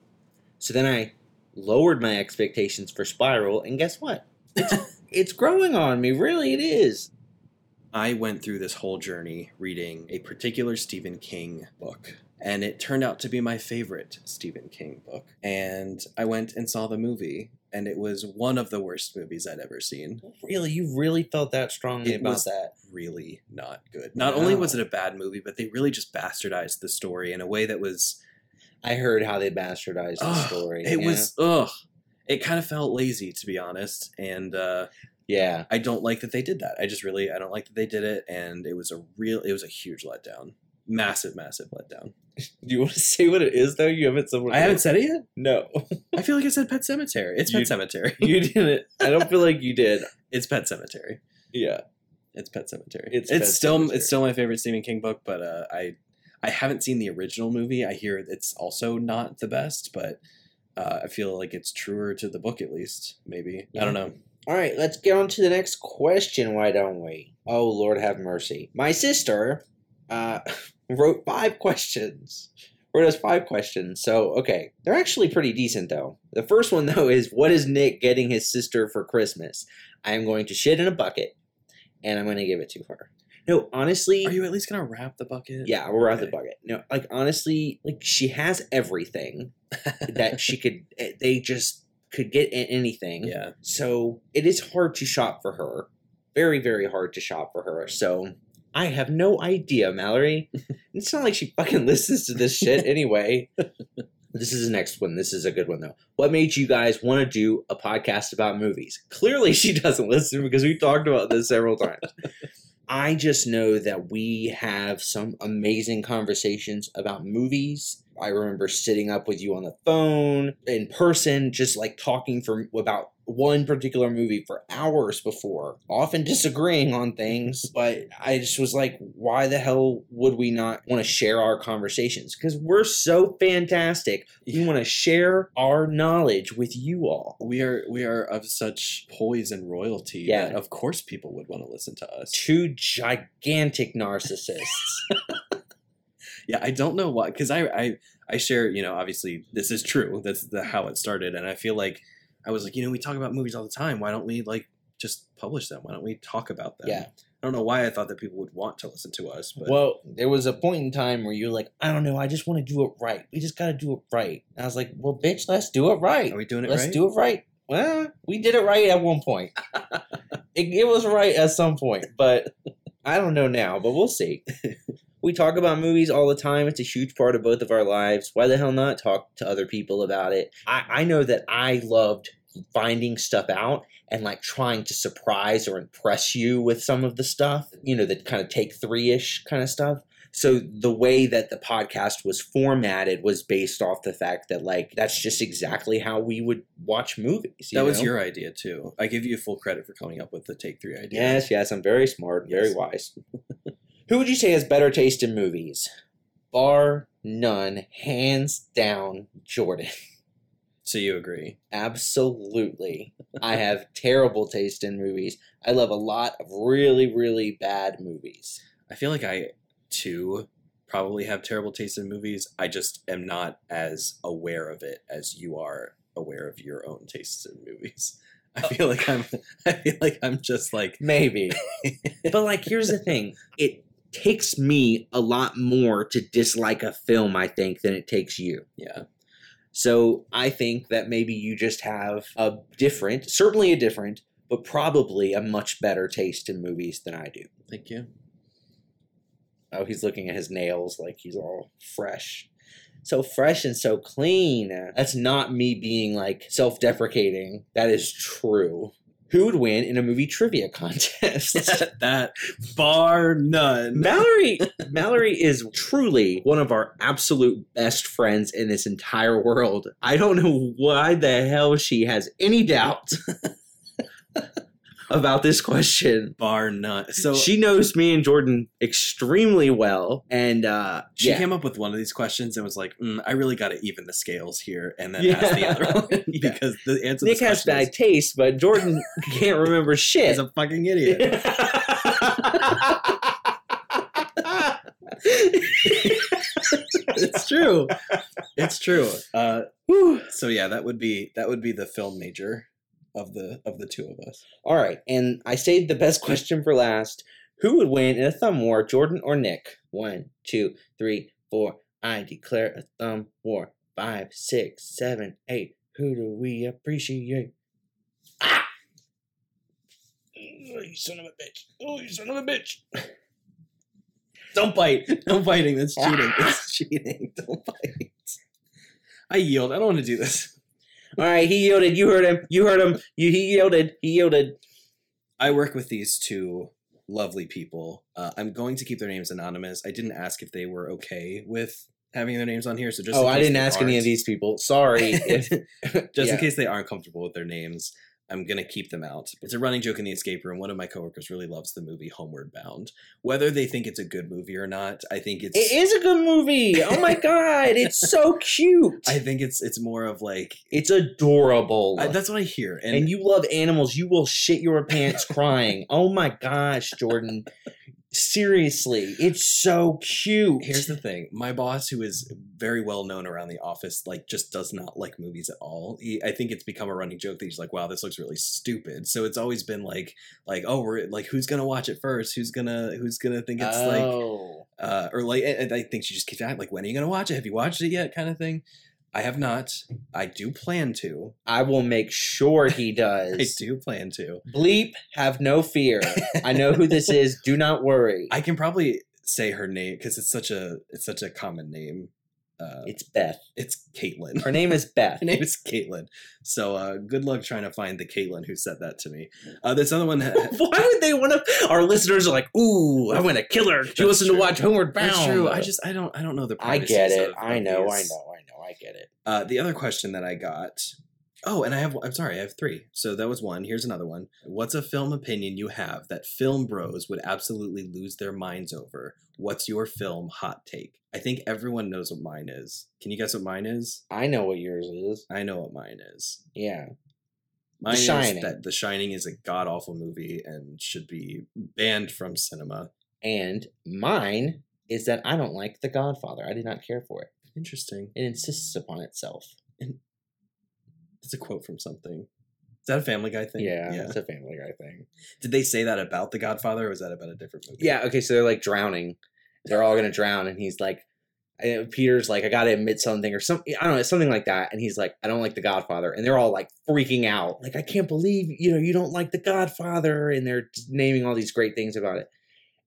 So then I lowered my expectations for Spiral, and guess what? It's, (laughs) it's growing on me. Really, it is. I went through this whole journey reading a particular Stephen King book, and it turned out to be my favorite Stephen King book. And I went and saw the movie, and it was one of the worst movies I'd ever seen. Really, you really felt that strongly It about was- that. Really not good. Not only was it a bad movie, but they really just bastardized the story in a way that was I heard how they bastardized the story. It yeah. was ugh. It kind of felt lazy, to be honest, and uh, yeah. I don't like that they did that. I just really I don't like that they did it, and it was a real it was a huge letdown, massive, massive letdown. Do (laughs) you want to say what it is though? You haven't said what I haven't said it yet. No, I feel like I said Pet Sematary. It's Pet You- Sematary. (laughs) you didn't. I don't feel like you did. (laughs) It's Pet Sematary. Yeah. It's Pet Sematary. It's It's, Pet still Sematary. it's still my favorite Stephen King book, but uh, I I haven't seen the original movie. I hear it's also not the best, but uh, I feel like it's truer to the book at least. Maybe I don't know. All right, let's get on to the next question. Why don't we? Oh Lord, have mercy. My sister uh, wrote five questions. Wrote us five questions. So okay, they're actually pretty decent though. The first one (laughs) though is, what is Nick getting his sister for Christmas? I am going to shit in a bucket, and I'm going to give it to her. No, honestly, Are you at least gonna wrap the bucket? Yeah, we're at the bucket. No, like honestly, like she has everything (laughs) that she could. eh, They just could get anything. Yeah. So it is hard to shop for her. Very, very hard to shop for her. So I have no idea, Mallory. (laughs) it's not like she fucking listens to this shit anyway. (laughs) This is the next one. This is a good one though. What made you guys want to do a podcast about movies? Clearly, she doesn't listen because we talked about this several times. (laughs) I just know that we have some amazing conversations about movies. I remember sitting up with you on the phone in person, just like talking for about one particular movie for hours before, often disagreeing on things. (laughs) But I just was like, why the hell would we not want to share our conversations? Because we're so fantastic. We want to share our knowledge with you all. We are we are of such poise and royalty Yeah. that of course people would want to listen to us. Two gigantic narcissists. (laughs) Yeah, I don't know why because I, I I share you know obviously this is true. That's the how it started, and I feel like I was like you know we talk about movies all the time. Why don't we like just publish them? Why don't we talk about them? Yeah. I don't know why I thought that people would want to listen to us, but Well, there was a point in time where you're like, I don't know, I just want to do it right. We just got to do it right. And I was like, well, bitch, let's do it right. are we doing it let's right? do it right. Well, we did it right at one point. (laughs) it, it was right at some point, but I don't know now, but we'll see. (laughs) We talk about movies all the time. It's a huge part of both of our lives. Why the hell not talk to other people about it? I, I know that I loved finding stuff out and like trying to surprise or impress you with some of the stuff, you know, that kind of take three ish kind of stuff. So the way that the podcast was formatted was based off the fact that like that's just exactly how we would watch movies. you That was know? your idea too. I give you full credit for coming up with the take three idea. Yes, yes, I'm very smart, very Yes. wise. (laughs) Who would you say has better taste in movies? Bar none, hands down, Jordan. (laughs) So you agree? Absolutely. I have terrible taste in movies. I love a lot of really, really bad movies. I feel like I too probably have terrible taste in movies. I just am not as aware of it as you are aware of your own tastes in movies. I oh. feel like I'm (laughs) I feel like I'm just like Maybe. (laughs) but like here's the thing. It takes me a lot more to dislike a film, I think, than it takes you. yeah. So I think that maybe you just have a different, certainly a different, but probably a much better taste in movies than I do. Thank you. Oh, he's looking at his nails like he's all fresh. So fresh and so clean. That's not me being like self deprecating. That is true. Who would win in a movie trivia (laughs) contest? (laughs) that bar none. Mallory (laughs) Mallory is truly one of our absolute best friends in this entire world. I don't know why the hell she has any doubt about this question. Bar none. So she knows me and Jordan extremely well, and uh, she yeah. came up with one of these questions and was like, mm, "I really got to even the scales here," and then Yeah. asked the other one (laughs) (laughs) Yeah. because the answer. Nick has bad taste, but Jordan (laughs) can't remember is, shit. is a fucking idiot. it's true. It's true. Uh, so yeah, that would be that would be the film major of the of the two of us. All right, and I saved the best (laughs) question for last. Who would win in a thumb war, Jordan or Nick? One, two, three, four. I declare a thumb war. Five, six, seven, eight. Who do we appreciate? Ah! Oh, you son of a bitch. Oh, you son of a bitch. (laughs) Don't bite. No biting. That's cheating. It's (laughs) cheating. Don't bite. I yield. I don't want to do this. All right, he yielded. You heard him. You heard him. You, he yielded. He yielded. I work with these two lovely people. Uh, I'm going to keep their names anonymous. I didn't ask if they were okay with having their names on here, so just oh, I didn't ask any of these people. Sorry. If, (laughs) (laughs) just Yeah. in case they aren't comfortable with their names, I'm gonna keep them out. It's a running joke in the escape room. One of my coworkers really loves the movie Homeward Bound. Whether they think it's a good movie or not, I think it's. It is a good movie. Oh my (laughs) god, it's so cute. I think it's it's more of like it's adorable. I, that's what I hear, and, and, you love animals. You will shit your pants crying. (laughs) Oh my gosh, Jordan. Seriously, it's so cute. Here's the thing: my boss, who is very well known around the office, like just does not like movies at all. He, I think it's become a running joke that he's like, "Wow, this looks really stupid." So it's always been like, like, oh, we're like, who's gonna watch it first? Who's gonna, who's gonna think it's like, oh. uh, or like, and I think she just keeps asking, like, when are you gonna watch it? Have you watched it yet? Kind of thing. I have not. I do plan to. I will make sure he (laughs) does. I do plan to. Bleep, have no fear. I know who this (laughs) is. Do not worry. I can probably say her name because it's such a it's such a common name. Uh, it's Beth. it's Caitlin. Her name is (laughs) Beth. Her name is Caitlin. So uh, good luck trying to find the Caitlin who said that to me. Uh, this other one. Why would they want to? Our listeners are like, "Ooh, I want to kill her." She wants to watch Homeward Bound. That's true. I just I don't I don't know the. I get it. I know. I know. I know. I get it. Uh, the other question that I got. Oh, and I have. I'm sorry. I have three. So that was one. Here's another one. What's a film opinion you have that film bros would absolutely lose their minds over? What's your film hot take? I think everyone knows what mine is. Can you guess what mine is? I know what yours is. I know what mine is. Yeah. Mine Shining. is that The Shining is a god awful movie and should be banned from cinema. And mine is that I don't like The Godfather. I did not care for it. Interesting. It insists upon itself. That's a quote from something. Is that a Family Guy thing? Yeah, Yeah. it's a Family Guy thing. Did they say that about The Godfather, or was that about a different movie? Yeah. Okay. So they're like drowning. They're all gonna drown, and he's like, uh, Peter's like, I gotta admit something, or something. I don't know, something like that. And he's like, I don't like The Godfather, and they're all like freaking out, like, I can't believe you know you don't like The Godfather, and they're naming all these great things about it.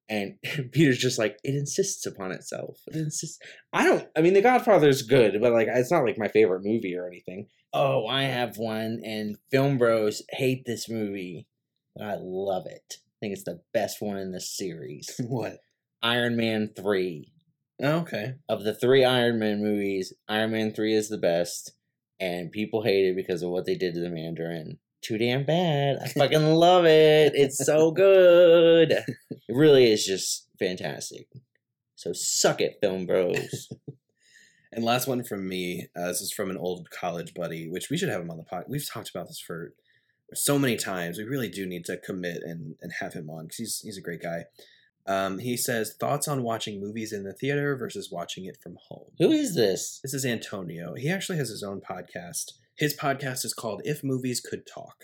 And (laughs) Peter's just like, it insists upon itself. It insists. I don't. I mean, The Godfather's good, but like, it's not like my favorite movie or anything. Oh, I have one, and Film Bros hate this movie, but I love it. I think it's the best one in the series. (laughs) what? Iron Man three. Oh, okay. Of the three Iron Man movies, Iron Man three is the best, and people hate it because of what they did to the Mandarin. Too damn bad. I fucking love it. It's so good. (laughs) It really is just fantastic. So suck it, film bros. (laughs) And last one from me. Uh, this is from an old college buddy, which we should have him on the pod. We've talked about this for so many times. We really do need to commit and, and have him on because he's he's a great guy. Um, he says thoughts on watching movies in the theater versus watching it from home. Who is this? This is Antonio. He actually has his own podcast. His podcast is called If Movies Could Talk.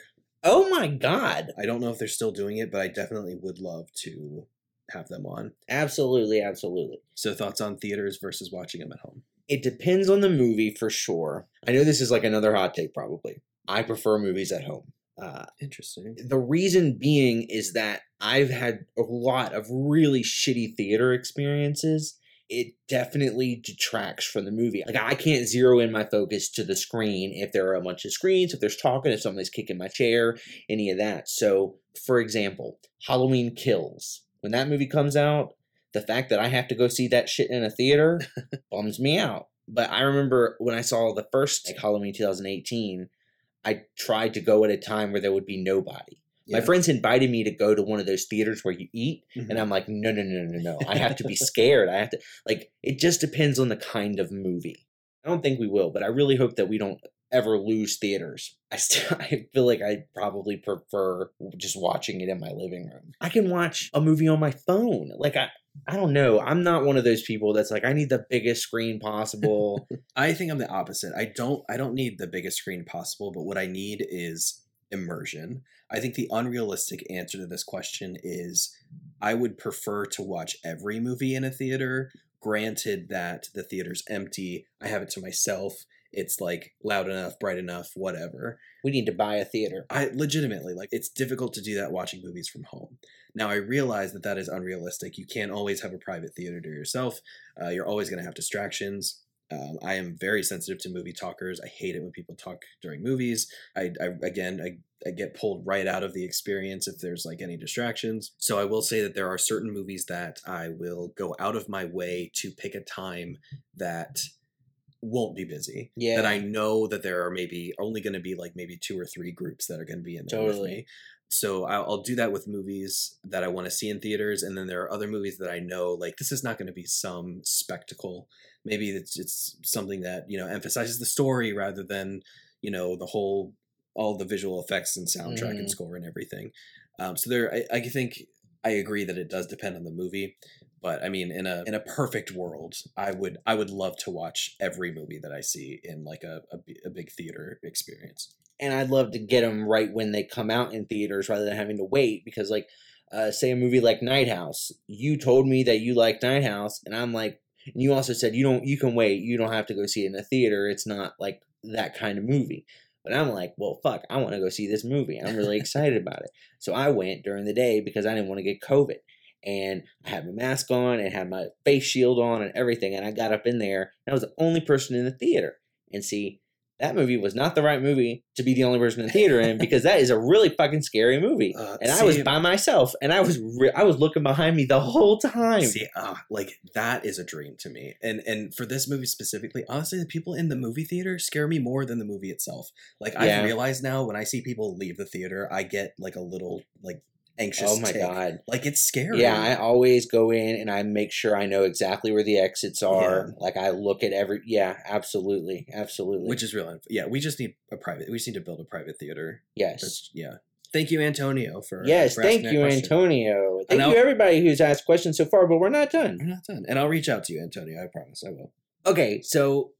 Oh my god. I don't know if they're still doing it, but I definitely would love to have them on. Absolutely, absolutely. So thoughts on theaters versus watching them at home. It depends on the movie for sure. I know this is like another hot take, probably. I prefer movies at home. Uh, Interesting. the reason being is that I've had a lot of really shitty theater experiences. It definitely detracts from the movie. Like I can't zero in my focus to the screen if there are a bunch of screens, if there's talking, if somebody's kicking my chair, any of that. So, for example, Halloween Kills. When that movie comes out, the fact that I have to go see that shit in a theater (laughs) bums me out. But I remember when I saw the first like, Halloween 2018, I tried to go at a time where there would be nobody. My friends invited me to go to one of those theaters where you eat, Mhm. and I'm like, no, no, no, no, no. I have to be scared. I have to like. It just depends on the kind of movie. I don't think we will, but I really hope that we don't ever lose theaters. I still, (laughs) I feel like I probably prefer just watching it in my living room. I can watch a movie on my phone. Like I, I don't know. I'm not one of those people that's like I need the biggest screen possible. (laughs) I think I'm the opposite. I don't I don't need the biggest screen possible, but what I need is immersion. I think the unrealistic answer to this question is I would prefer to watch every movie in a theater, granted that the theater's empty. I have it to myself. It's like loud enough, bright enough, whatever. we need to buy a theater. I legitimately like it's difficult to do that watching movies from home. Now I realize that that is unrealistic. You can't always have a private theater to yourself. Uh, you're always going to have distractions. Um, I am very sensitive to movie talkers. I hate it when people talk during movies. I, I again, I, I get pulled right out of the experience if there's like any distractions. So I will say that there are certain movies that I will go out of my way to pick a time that won't be busy Yeah, that I know that there are maybe only going to be like maybe two or three groups that are going to be in there with Totally. me. So I'll, I'll do that with movies that I want to see in theaters, and then there are other movies that I know like this is not going to be some spectacle. Maybe it's it's something that you know emphasizes the story rather than you know the whole all the visual effects and soundtrack Mhm. and score and everything. Um, so there, I, I think I agree that it does depend on the movie. But I mean, in a in a perfect world, I would I would love to watch every movie that I see in like a a, a big theater experience. and I'd love to get them right when they come out in theaters rather than having to wait because like uh, say a movie like Night House you told me that you like Night House and I'm like and you also said you don't you can wait you don't have to go see it in a theater it's not like that kind of movie. But I'm like well fuck I want to go see this movie I'm really (laughs) excited about it. So I went during the day because I didn't want to get COVID. And I had my mask on and had my face shield on and everything and I got up in there and I was the only person in the theater. And see that movie was not the right movie to be the only person in the theater in because that is a really fucking scary movie. (laughs) Uh, And I was by myself, and I was re- I was looking behind me the whole time. See, ah, like that is a dream to me. And and for this movie specifically, honestly, the people in the movie theater scare me more than the movie itself. Like Yeah. I realize now when I see people leave the theater, I get like a little like anxious. oh my tick. god! Like it's scary. Yeah, I always go in and I make sure I know exactly where the exits are. Like I look at every. Yeah, absolutely, absolutely. which is real. Yeah, we just need a private. We just need to build a private theater. yes, That's, yeah. Thank you, Antonio, for yes. for Thank you. Antonio. Thank you, everybody who's asked questions so far. But we're not done. I'm not done, and I'll reach out to you, Antonio. I promise, I will. Okay, so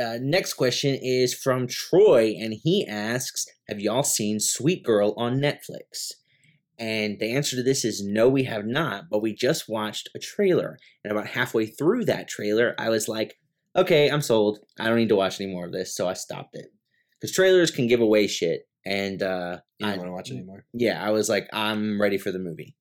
uh, next question is from Troy, and he asks, "Have y'all seen Sweet Girl on Netflix?" And the answer to this is no, we have not. But we just watched a trailer, and about halfway through that trailer, I was like, "Okay, I'm sold. I don't need to watch any more of this." So I stopped it because trailers can give away shit. And uh, You I- don't want to watch it anymore. yeah, I was like, I'm ready for the movie.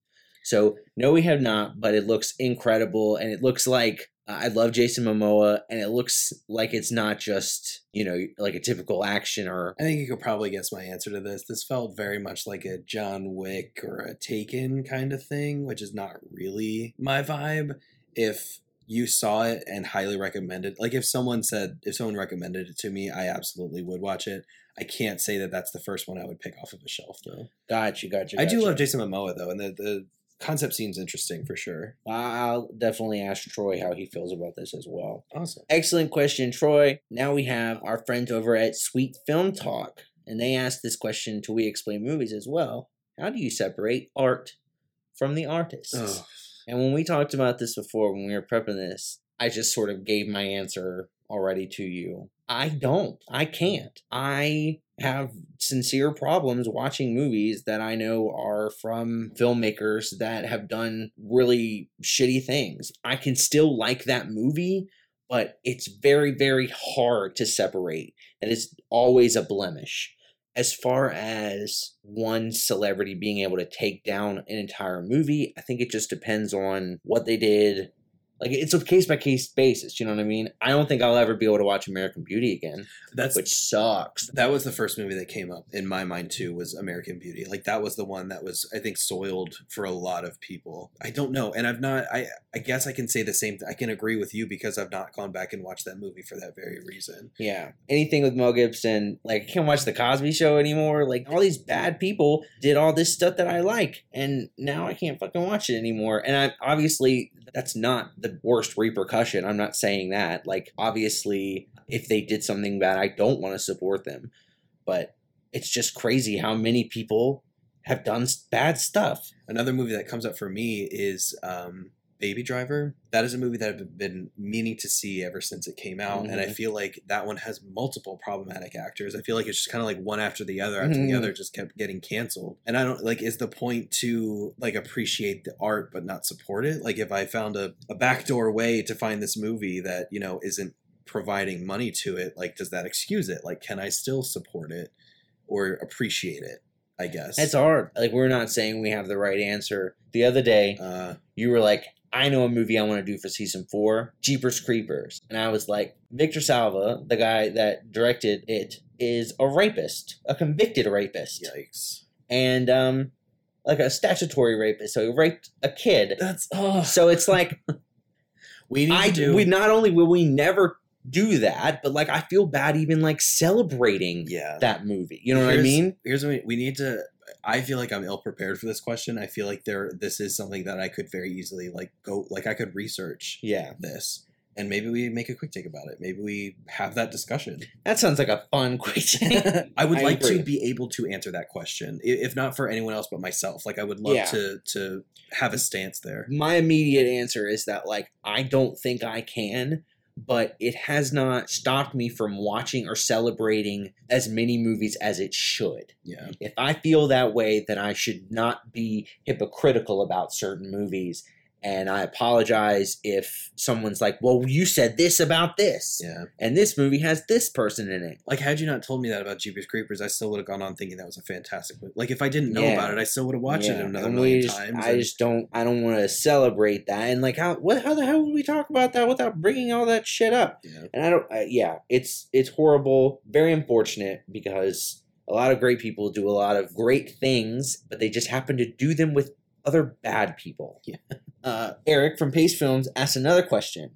So no, we have not, but it looks incredible, and it looks like Uh, I love Jason Momoa, and it looks like it's not just you know like a typical action or I think you could probably guess my answer to this. This felt very much like a John Wick or a Taken kind of thing, which is not really my vibe. If you saw it and highly recommended, like if someone said, if someone recommended it to me, I absolutely would watch it. I can't say that that's the first one I would pick off of a shelf, though. gotcha, gotcha. I do love Jason Momoa, though, and the, the concept seems interesting for sure. I'll definitely ask Troy how he feels about this as well. Awesome. Excellent question, Troy. Now we have our friends over at Sweet Film Talk, and they asked this question to We Explain Movies as well. How do you separate art from the artist? Oh, And when we talked about this before, when we were prepping this, I just sort of gave my answer already to you. I don't. I can't. I have sincere problems watching movies that I know are from filmmakers that have done really shitty things. I can still like that movie, but it's very, very hard to separate. And it's always a blemish. As far as one celebrity being able to take down an entire movie, I think it just depends on what they did. Like it's a case by case basis, you know what I mean? I don't think I'll ever be able to watch American Beauty again, that's which sucks. that was the first movie that came up in my mind too was American Beauty. Like that was the one that was I think soiled for a lot of people. I don't know, and I've not. I I guess I can say the same. I can agree with you because I've not gone back and watched that movie for that very reason. Yeah. Anything with Mel Gibson, like I can't watch the Cosby show anymore. Like all these bad people did all this stuff that I like, and now I can't fucking watch it anymore. And I obviously that's not the worst repercussion. I'm not saying that. Like obviously, if they did something bad, I don't want to support them. But it's just crazy how many people have done bad stuff. Another movie that comes up for me is um, Baby Driver. That is a movie that I've been meaning to see ever since it came out, and I Mhm. feel like that one has multiple problematic actors. I feel like it's just kind of like one after the other after the Mhm. other just kept getting canceled. And I don't like is the point to like appreciate the art but not support it? Like if I found a, a backdoor way to find this movie that, you know, isn't providing money to it, like does that excuse it? Like can I still support it or appreciate it? I guess. It's hard. Like we're not saying we have the right answer. The other day, uh you were like, I know a movie I want to do for season four, Jeepers Creepers. And I was like, Victor Salva, the guy that directed it, is a rapist, a convicted rapist. yikes. And um like a statutory rapist. So he raped a kid. That's oh So it's like (laughs) we need I to do we not only will we never do that, but like I feel bad even like celebrating yeah. that movie. You know what I mean? Here's what we, we need to. I feel like I'm ill prepared for this question. I feel like there this is something that I could very easily like go like I could research Yeah. this and maybe we make a quick take about it. Maybe we have that discussion. That sounds like a fun question. (laughs) I would I like agree. to be able to answer that question, if not for anyone else but myself. Like I would love Yeah. to to have a stance there. my immediate answer is that like I don't think I can, but it has not stopped me from watching or celebrating as many movies as it should. Yeah, If I feel that way, then I should not be hypocritical about certain movies. And I apologize if someone's like, "Well, you said this about this, yeah. and this movie has this person in it." Like had you not told me that about Jeepers Creepers, I still would have gone on thinking that was a fantastic movie. Like if I didn't know Yeah. about it, I still would have watched it another and million just- times. I and- just don't. I don't want to celebrate that. And like, how what? How the hell would we talk about that without bringing all that shit up? yeah. And I don't. Uh, yeah, it's it's horrible. Very unfortunate because a lot of great people do a lot of great things, but they just happen to do them with other bad people. Yeah. (laughs) Uh, Eric from Pace Films asked another question,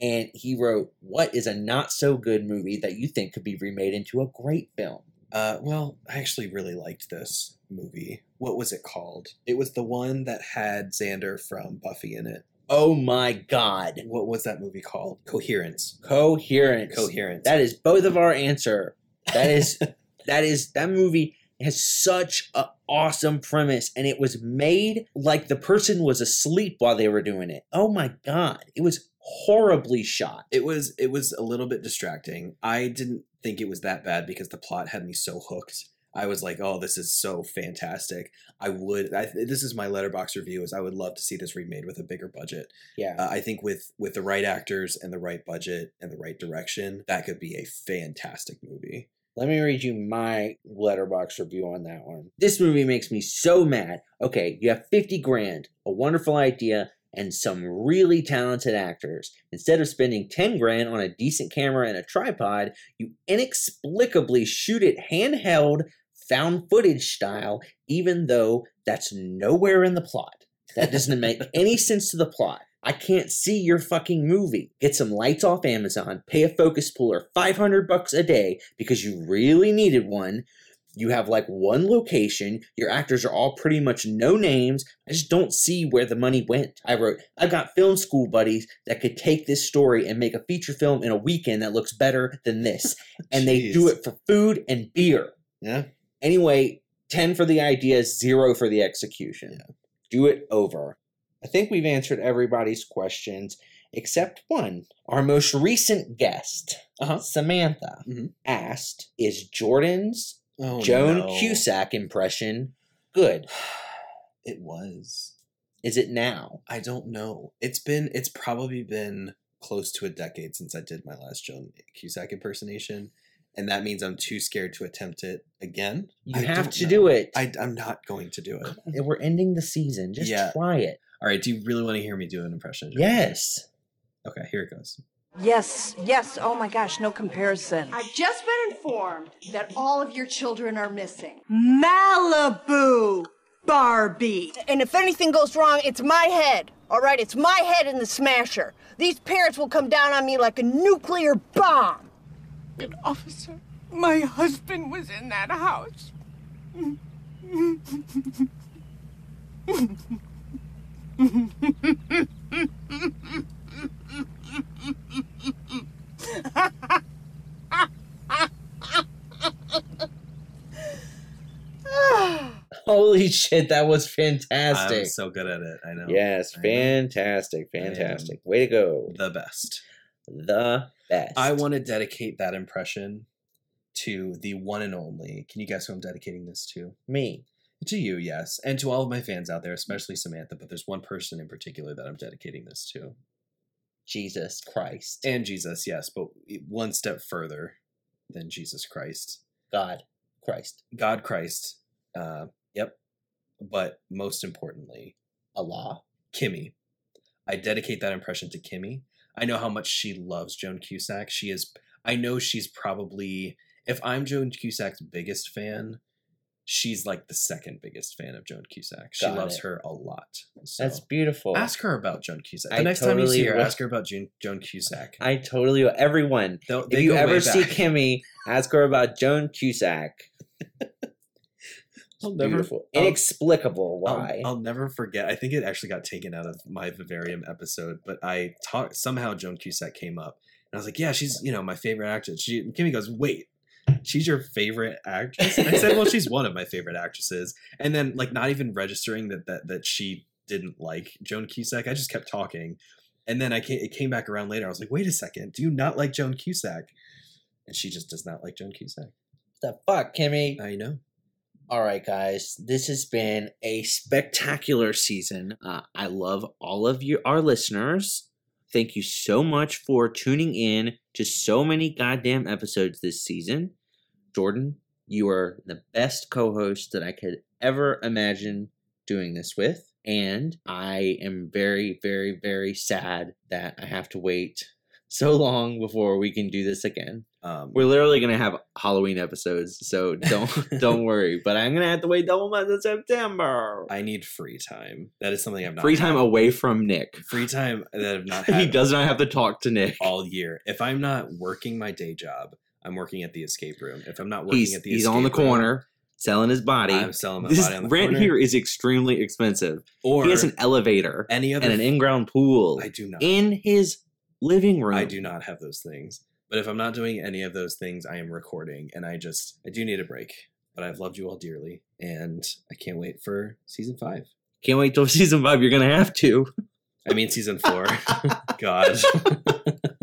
and he wrote, "What is a not so good movie that you think could be remade into a great film?" Uh, well, I actually really liked this movie. What was it called? It was the one that had Xander from Buffy in it. Oh my God! What was that movie called? Coherence. Coherence. Coherence. That is both of our answer. That is (laughs) that is that movie has such a awesome premise and it was made like the person was asleep while they were doing it. Oh my god. It was horribly shot. it was it was a little bit distracting. I didn't think it was that bad because the plot had me so hooked. I was like, "Oh, this is so fantastic." I would. I, this is my Letterboxd review. Is I would love to see this remade with a bigger budget. Yeah. Uh, I think with with the right actors and the right budget and the right direction, that could be a fantastic movie. Let me read you my Letterboxd review on that one. This movie makes me so mad. Okay, you have 50 grand, a wonderful idea, and some really talented actors. Instead of spending 10 grand on a decent camera and a tripod, you inexplicably shoot it handheld, found footage style, even though that's nowhere in the plot. That doesn't make (laughs) any sense to the plot. I can't see your fucking movie. Get some lights off Amazon, pay a focus puller 500 bucks a day because you really needed one. You have like one location. Your actors are all pretty much no names. I just don't see where the money went. I wrote, I've got film school buddies that could take this story and make a feature film in a weekend that looks better than this. (laughs) And they do it for food and beer. Yeah. Anyway, 10 for the idea, zero for the execution. Do it over. I think we've answered everybody's questions except one. Our most recent guest, Uh-huh. Samantha, Mhm. asked Is Jordan's Oh, Joan no. Cusack impression good? (sighs) It was. Is it now? I don't know. It's been. It's probably been close to a decade since I did my last Joan Cusack impersonation, and that means I'm too scared to attempt it again. You I have to know. do it. I, I'm not going to do it. We're ending the season. Just Yeah. try it. All right. Do you really want to hear me do an impression? Joan? Yes. Okay. Here it goes. Yes, yes. Oh my gosh, no comparison. I've just been informed that all of your children are missing. Malibu Barbie. And if anything goes wrong, it's my head. All right, it's my head in the smasher. These parents will come down on me like a nuclear bomb. An officer. My husband was in that house. (laughs) Holy shit, that was fantastic. I'm so good at it. I know. yes, I fantastic, am. fantastic. Way to go. The best. The best. I want to dedicate that impression to the one and only. Can you guess who I'm dedicating this to? me. To you, yes, and to all of my fans out there, especially Samantha. But there's one person in particular that I'm dedicating this to, Jesus Christ. and Jesus, yes, but one step further than Jesus Christ, God Christ. God Christ. Uh, yep, but most importantly, Allah. Kimmy. I dedicate that impression to Kimmy. I know how much she loves Joan Cusack. She is. I know she's probably. If I'm Joan Cusack's biggest fan, she's like the second biggest fan of Joan Cusack. She Got loves it. her a lot. So That's beautiful. ask her about Joan Cusack. The I next time you see her, will. ask her about Joan, Joan Cusack. I totally will. Everyone, They'll- if you ever see. Kimmy, ask her about Joan Cusack. (laughs) I'll never. Beautiful. I'll- Inexplicable I'll- why. I'll, never forget. I think it actually got taken out of my Vivarium episode, but I talked somehow Joan Cusack came up, and I was like, "Yeah, she's you know my favorite actress." She Kimmy goes, "Wait, she's your favorite actress?" And I said, "Well, she's (laughs) one of my favorite actresses." And then like not even registering that that that she didn't like Joan Cusack, I just kept talking, and then I came, it came back around later. I was like, "Wait a second, do you not like Joan Cusack?" And she just does not like Joan Cusack. the fuck, Kimmy? I know. All right, guys, this has been a spectacular season. Uh, I love all of you, our listeners. Thank you so much for tuning in to so many goddamn episodes this season. Jordan, you are the best co host that I could ever imagine doing this with. And I am very, very, very sad that I have to wait so long before we can do this again. Um, We're literally gonna have Halloween episodes, so don't (laughs) don't worry. But I'm gonna have to wait double month of September. I need free time. That is something I've not Free time had. away from Nick. free time that I've not (laughs) he does not have to talk to Nick. all year. If I'm not working my day job, I'm working at the escape room. If I'm not working He's at the he's on the room, corner selling his body. I'm selling my This body on the rent corner. here is extremely expensive. or he has an elevator any other and an in-ground pool I do not. in his living room. I do not have those things. But if I'm not doing any of those things, I am recording, and I just I do need a break. But I've loved you all dearly, and I can't wait for season five. Can't wait till (laughs) season five. You're gonna have to. I mean season four. (laughs) God. (laughs)